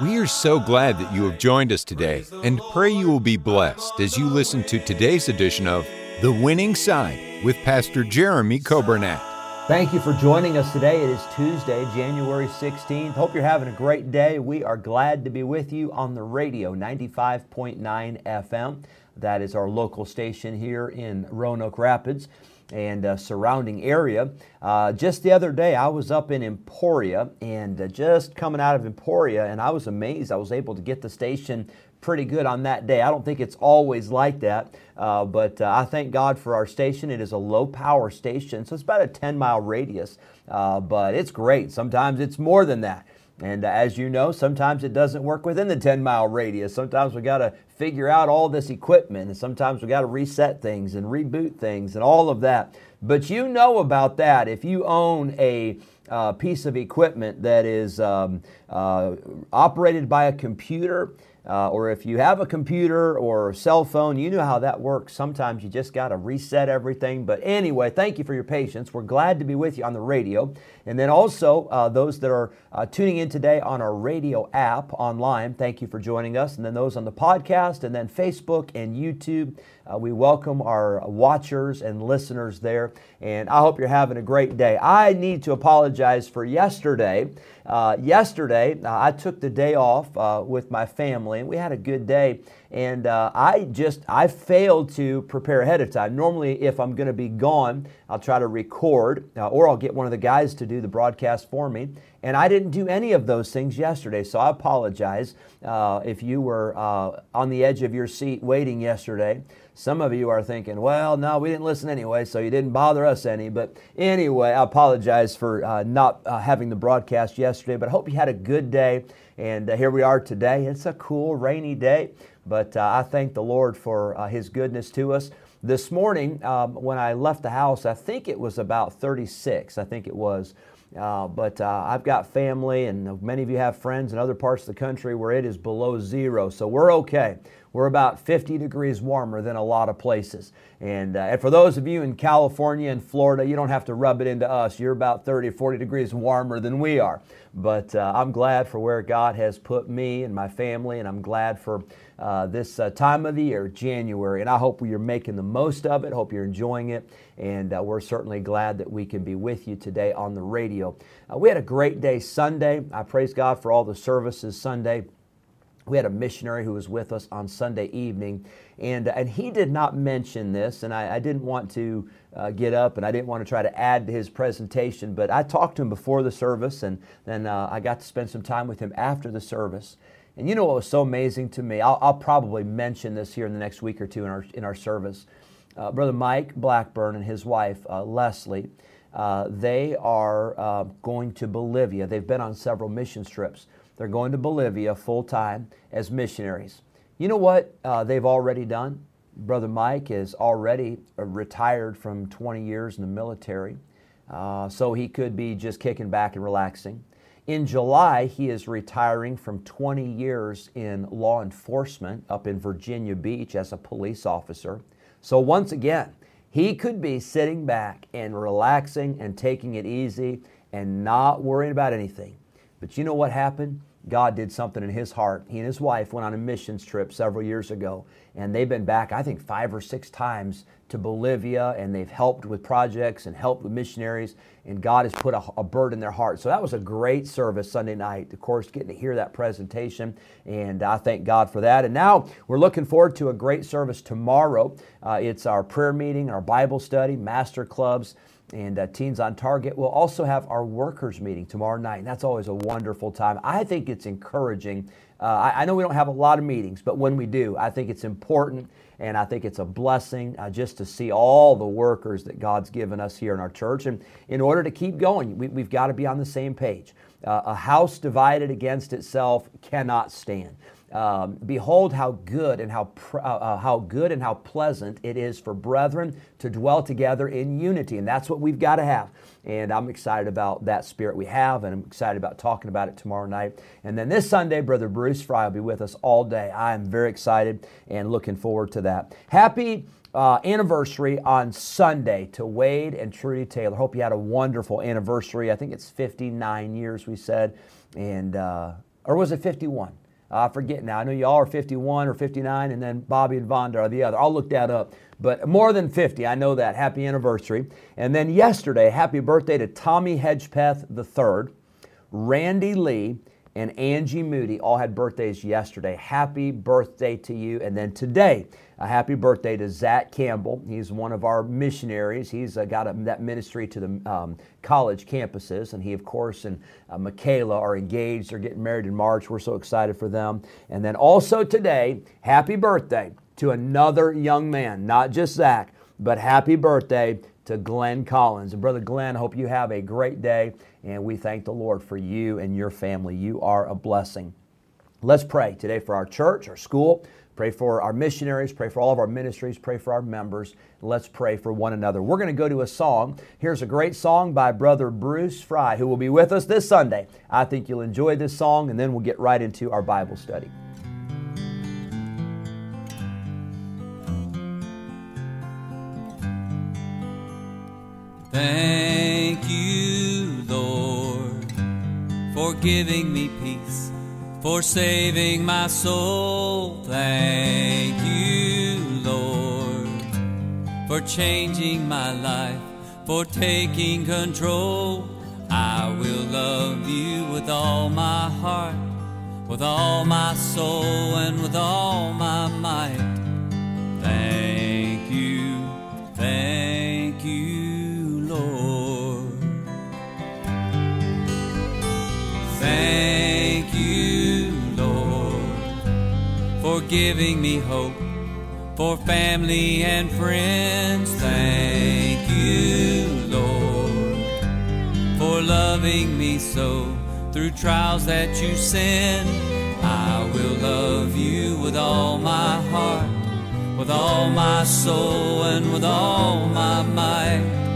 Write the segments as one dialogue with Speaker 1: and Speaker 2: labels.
Speaker 1: We are so glad that you have joined us today and pray you will be blessed as you listen to today's edition of The Winning Side with Pastor Jeremy Coburnett.
Speaker 2: Thank you for joining us today. It is Tuesday, January 16th. Hope you're having a great day. We are glad to be with you on the radio, 95.9 FM. That is our local station here in Roanoke Rapids and uh, surrounding area. Uh, just the other day, I was up in Emporia and uh, just coming out of Emporia, and I was amazed. I was able to get the station pretty good on that day. I don't think it's always like that, uh, but uh, I thank God for our station. It is a low power station, so it's about a 10 mile radius, uh, but it's great. Sometimes it's more than that. And as you know, sometimes it doesn't work within the 10 mile radius. Sometimes we got to figure out all this equipment, and sometimes we got to reset things and reboot things and all of that. But you know about that. If you own a uh, piece of equipment that is um, uh, operated by a computer, uh, or if you have a computer or a cell phone, you know how that works. Sometimes you just got to reset everything. But anyway, thank you for your patience. We're glad to be with you on the radio. And then also, uh, those that are uh, tuning in today on our radio app online, thank you for joining us. And then those on the podcast, and then Facebook and YouTube. Uh, we welcome our watchers and listeners there, and I hope you're having a great day. I need to apologize for yesterday. Uh, yesterday, uh, I took the day off uh, with my family, and we had a good day. And uh, I just I failed to prepare ahead of time. Normally, if I'm going to be gone, I'll try to record, uh, or I'll get one of the guys to do the broadcast for me. And I didn't do any of those things yesterday, so I apologize if you were on the edge of your seat waiting yesterday. Some of you are thinking, well, no, we didn't listen anyway, so you didn't bother us any. But anyway, I apologize for uh, not uh, having the broadcast yesterday, but I hope you had a good day. And uh, here we are today. It's a cool, rainy day, but uh, I thank the Lord for uh, His goodness to us. This morning, um, when I left the house, I think it was about 36, I think it was. Uh, but uh, I've got family, and many of you have friends in other parts of the country where it is below zero, so we're okay. We're about 50 degrees warmer than a lot of places. And, uh, and for those of you in California and Florida, you don't have to rub it into us. You're about 30 40 degrees warmer than we are. But uh, I'm glad for where God has put me and my family, and I'm glad for uh, this uh, time of the year, January. And I hope you're making the most of it. Hope you're enjoying it. And uh, we're certainly glad that we can be with you today on the radio. Uh, we had a great day Sunday. I praise God for all the services Sunday we had a missionary who was with us on Sunday evening, and, and he did not mention this, and I, I didn't want to uh, get up and I didn't want to try to add to his presentation, but I talked to him before the service, and then uh, I got to spend some time with him after the service. And you know what was so amazing to me? I'll, I'll probably mention this here in the next week or two in our, in our service. Uh, Brother Mike Blackburn and his wife, uh, Leslie, uh, they are uh, going to Bolivia. They've been on several mission trips. They're going to Bolivia full time as missionaries. You know what uh, they've already done? Brother Mike is already uh, retired from 20 years in the military, uh, so he could be just kicking back and relaxing. In July, he is retiring from 20 years in law enforcement up in Virginia Beach as a police officer. So, once again, he could be sitting back and relaxing and taking it easy and not worrying about anything. But you know what happened? God did something in his heart. He and his wife went on a missions trip several years ago, and they've been back, I think, five or six times to Bolivia, and they've helped with projects and helped with missionaries, and God has put a, a bird in their heart. So that was a great service Sunday night. Of course, getting to hear that presentation, and I thank God for that. And now we're looking forward to a great service tomorrow. Uh, it's our prayer meeting, our Bible study, master clubs and uh, Teens on Target. We'll also have our workers meeting tomorrow night. And that's always a wonderful time. I think it's encouraging. Uh, I, I, know we don't have a lot of meetings, but when we do, I think it's important and I think it's a blessing uh, just to see all the workers that God's given us here in our church. And in order to keep going, we, have got to be on the same page. Uh, a house divided against itself cannot stand. Um, Behold how good and how pr- uh, uh, how good and how pleasant it is for brethren to dwell together in unity, and that's what we've got to have. And I'm excited about that spirit we have, and I'm excited about talking about it tomorrow night. And then this Sunday, Brother Bruce Fry will be with us all day. I am very excited and looking forward to that. Happy uh, anniversary on Sunday to Wade and Trudy Taylor. Hope you had a wonderful anniversary. I think it's 59 years, we said, and uh, or was it 51? I forget now. I know y'all are 51 or 59, and then Bobby and Vonda are the other. I'll look that up. But more than 50, I know that. Happy anniversary. And then yesterday, happy birthday to Tommy Hedgepeth III, Randy Lee, and Angie Moody all had birthdays yesterday. Happy birthday to you. And then today, a happy birthday to Zach Campbell. He's one of our missionaries. He's uh, got a, that ministry to the um, college campuses. And he, of course, and uh, Michaela are engaged. They're getting married in March. We're so excited for them. And then also today, happy birthday to another young man, not just Zach, but happy birthday to Glenn Collins. And Brother Glenn, hope you have a great day. And we thank the Lord for you and your family. You are a blessing. Let's pray today for our church, our school. Pray for our missionaries. Pray for all of our ministries. Pray for our members. Let's pray for one another. We're going to go to a song. Here's a great song by Brother Bruce Fry, who will be with us this Sunday. I think you'll enjoy this song, and then we'll get right into our Bible study.
Speaker 3: Thank you, Lord, for giving me peace, for saving my soul. Thank you, Lord, for changing my life, for taking control. I will love you with all my heart, with all my soul, and with all my might. Thank you, Lord, for giving me hope, for family and friends. Thank you, Lord, for loving me so through trials that you send. I will love you with all my heart, with all my soul, and with all my might.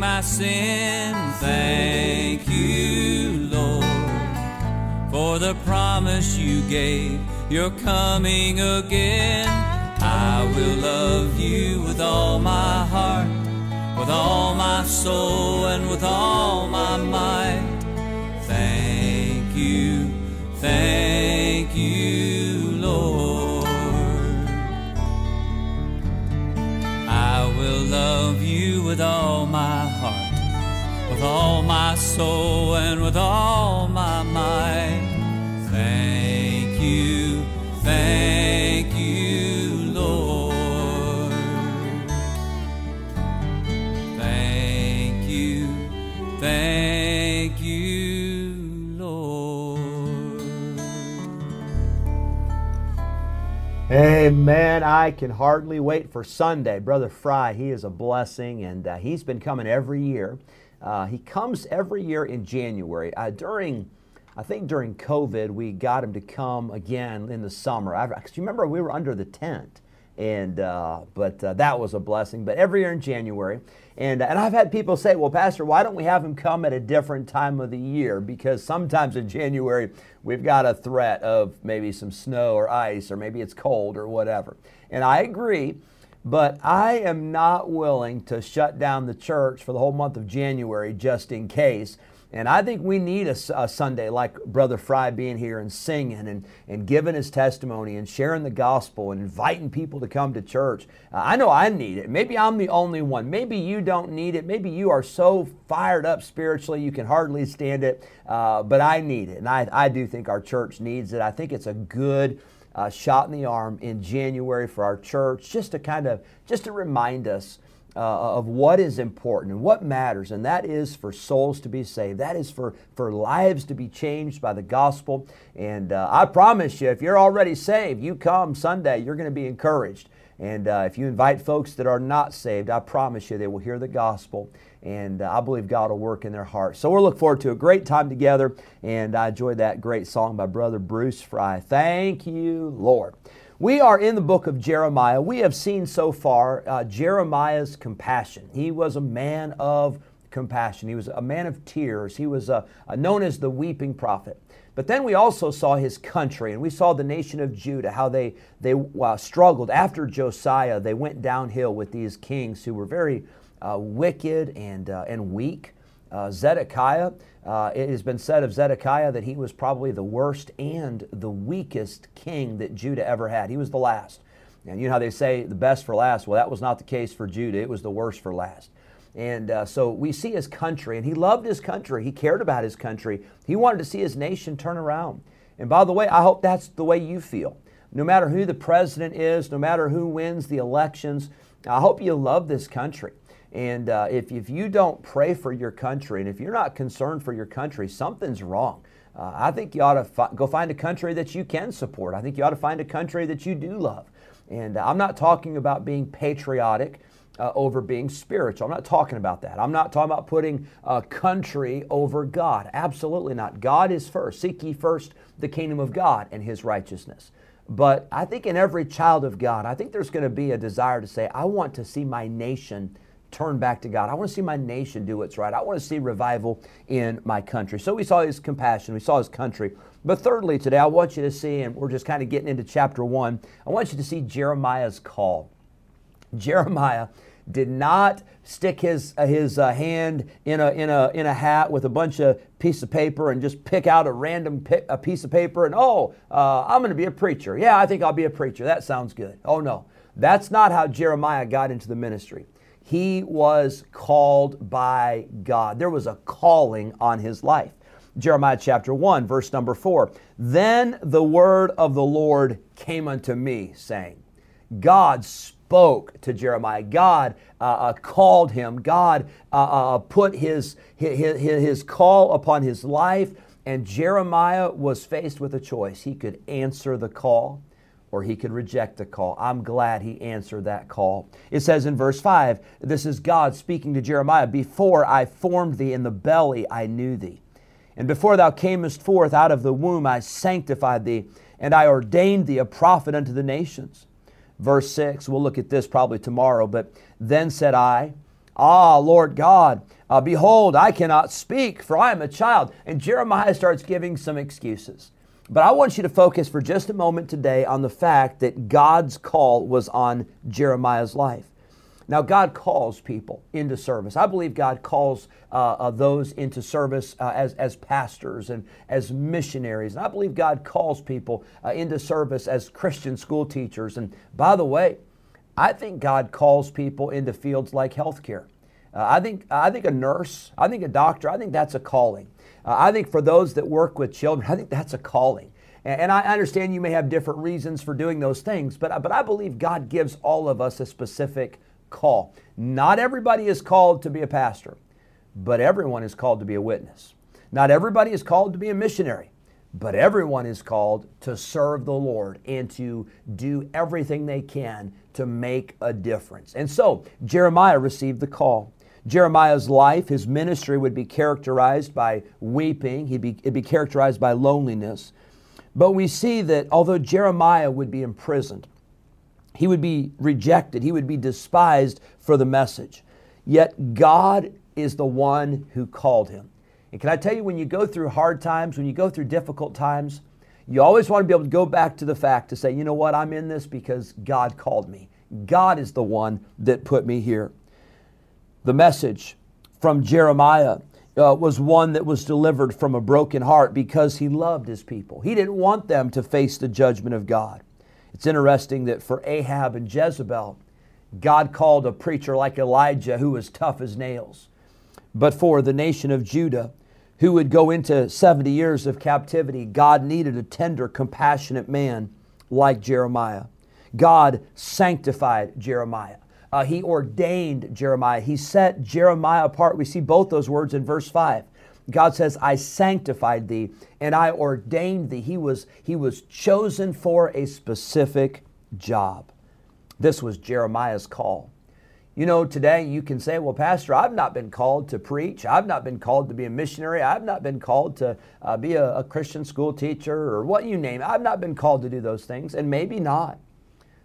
Speaker 3: My sin. Thank you, Lord, for the promise you gave, you're coming again. I will love you with all my heart, with all my soul, and with all my might. Thank you, thank you, Lord. I will love you with all my with all my soul, and with all my might. Thank you, thank you, Lord. Thank you, thank you, Lord.
Speaker 2: Amen. I can hardly wait for Sunday. Brother Fry, he is a blessing, and uh, he's been coming every year. Uh, he comes every year in January. Uh, during, I think during COVID, we got him to come again in the summer. I, 'cause you remember we were under the tent, and uh, but uh, that was a blessing. But every year in January, and and I've had people say, "Well, Pastor, why don't we have him come at a different time of the year?" Because sometimes in January we've got a threat of maybe some snow or ice, or maybe it's cold or whatever. And I agree. But I am not willing to shut down the church for the whole month of January just in case. And I think we need a, a, Sunday like Brother Fry being here and singing and, and giving his testimony and sharing the gospel and inviting people to come to church. Uh, I know I need it. Maybe I'm the only one. Maybe you don't need it. Maybe you are so fired up spiritually you can hardly stand it. Uh, but I need it. And I, I do think our church needs it. I think it's a good uh, shot in the arm in January for our church just to kind of, just to remind us uh, of what is important and what matters, and that is for souls to be saved. That is for, for lives to be changed by the gospel. And uh, I promise you, if you're already saved, you come Sunday, you're going to be encouraged. And uh, if you invite folks that are not saved, I promise you they will hear the gospel. And uh, I believe God will work in their hearts. So we're looking forward to a great time together. And I enjoyed that great song by Brother Bruce Fry. Thank you, Lord. We are in the book of Jeremiah. We have seen so far uh, Jeremiah's compassion. He was a man of compassion. He was a man of tears. He was uh, known as the weeping prophet. But then we also saw his country, and we saw the nation of Judah, how they, they uh, struggled. After Josiah, they went downhill with these kings who were very uh, wicked and, uh, and weak. Zedekiah, uh, it has been said of Zedekiah that he was probably the worst and the weakest king that Judah ever had. He was the last. And you know how they say the best for last? Well, that was not the case for Judah. It was the worst for last. And uh, so we see his country, and he loved his country. He cared about his country. He wanted to see his nation turn around. And by the way, I hope that's the way you feel. No matter who the president is, no matter who wins the elections, I hope you love this country. And uh, if, if you don't pray for your country and if you're not concerned for your country, something's wrong. Uh, I think you ought to fi- go find a country that you can support. I think you ought to find a country that you do love. And uh, I'm not talking about being patriotic uh, over being spiritual. I'm not talking about that. I'm not talking about putting a country over God. Absolutely not. God is first. Seek ye first the kingdom of God and his righteousness. But I think in every child of God, I think there's going to be a desire to say, I want to see my nation turn back to God. I want to see my nation do what's right. I want to see revival in my country. So we saw his compassion, we saw his country. But thirdly, today, I want you to see, and we're just kind of getting into chapter one, I want you to see Jeremiah's call. Jeremiah did not stick his, uh, his uh, hand in a, in, a, in a hat with a bunch of piece of paper and just pick out a random a piece of paper and, oh, uh, I'm going to be a preacher. Yeah, I think I'll be a preacher. That sounds good. Oh, no. That's not how Jeremiah got into the ministry. He was called by God. There was a calling on his life. Jeremiah chapter 1, verse number 4. Then the word of the Lord came unto me, saying, God spoke to Jeremiah. God uh, uh, called him. God uh, uh put his, his, his call upon his life. And Jeremiah was faced with a choice. He could answer the call or he could reject the call. I'm glad he answered that call. It says in verse 5 this is God speaking to Jeremiah Before I formed thee in the belly, I knew thee. And before thou camest forth out of the womb, I sanctified thee, and I ordained thee a prophet unto the nations. Verse 6, we'll look at this probably tomorrow, but then said I, Ah, Lord God, uh, behold, I cannot speak, for I am a child. And Jeremiah starts giving some excuses. But I want you to focus for just a moment today on the fact that God's call was on Jeremiah's life. Now, God calls people into service. I believe God calls uh, uh, those into service uh, as, as pastors and as missionaries. And I believe God calls people uh, into service as Christian school teachers. And by the way, I think God calls people into fields like healthcare. Uh, I, think, I think a nurse, I think a doctor, I think that's a calling. Uh, I think for those that work with children, I think that's a calling. And, and I understand you may have different reasons for doing those things, but, but I believe God gives all of us a specific call. Not everybody is called to be a pastor, but everyone is called to be a witness. Not everybody is called to be a missionary, but everyone is called to serve the Lord and to do everything they can to make a difference. And so Jeremiah received the call. Jeremiah's life, his ministry would be characterized by weeping, he'd be, it'd be characterized by loneliness. But we see that although Jeremiah would be imprisoned, he would be rejected, he would be despised for the message. Yet God is the one who called him. And can I tell you, when you go through hard times, when you go through difficult times, you always want to be able to go back to the fact to say, you know what, I'm in this because God called me. God is the one that put me here the message from Jeremiah uh, was one that was delivered from a broken heart because he loved his people. He didn't want them to face the judgment of God. It's interesting that for Ahab and Jezebel, God called a preacher like Elijah who was tough as nails. But for the nation of Judah, who would go into 70 years of captivity, God needed a tender, compassionate man like Jeremiah. God sanctified Jeremiah. Uh, he ordained Jeremiah. He set Jeremiah apart. We see both those words in verse 5. God says, I sanctified thee and I ordained thee. He was, he was chosen for a specific job. This was Jeremiah's call. You know, today you can say, well, Pastor, I've not been called to preach. I've not been called to be a missionary. I've not been called to uh, be a, a Christian school teacher or what you name. I've not been called to do those things, and maybe not.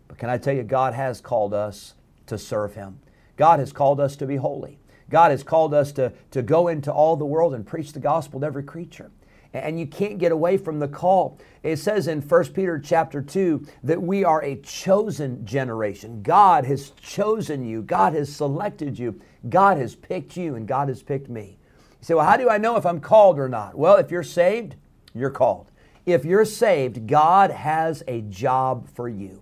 Speaker 2: But can I tell you, God has called us to serve Him. God has called us to be holy. God has called us to, to go into all the world and preach the gospel to every creature. And you can't get away from the call. It says in 1 Peter chapter 2 that we are a chosen generation. God has chosen you, God has selected you, God has picked you, and God has picked me. You say, Well, how do I know if I'm called or not? Well, if you're saved, you're called. If you're saved, God has a job for you.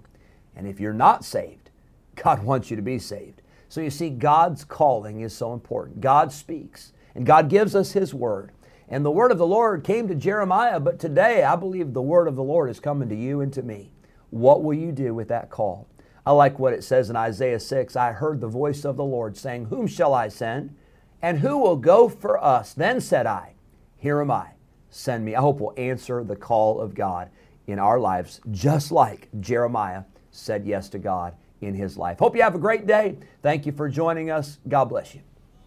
Speaker 2: And if you're not saved, God wants you to be saved. So you see, God's calling is so important. God speaks, and God gives us His word. And the word of the Lord came to Jeremiah, but today I believe the word of the Lord is coming to you and to me. What will you do with that call? I like what it says in Isaiah 6 I heard the voice of the Lord saying, Whom shall I send? And who will go for us? Then said I, Here am I, send me. I hope we'll answer the call of God in our lives, just like Jeremiah said yes to God in his life. Hope you have a great day. Thank you for joining us. God bless you.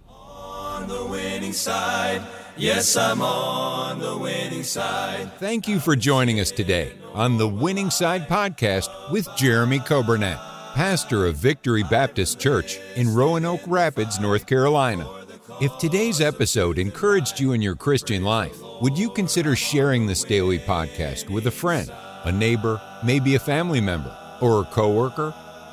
Speaker 4: On the winning side, yes, I'm on the winning side.
Speaker 1: Thank you for joining us today on the Winning Side Podcast with Jeremy Coburnett, pastor of Victory Baptist Church in Roanoke Rapids, North Carolina. If today's episode encouraged you in your Christian life, would you consider sharing this daily podcast with a friend, a neighbor, maybe a family member, or a coworker?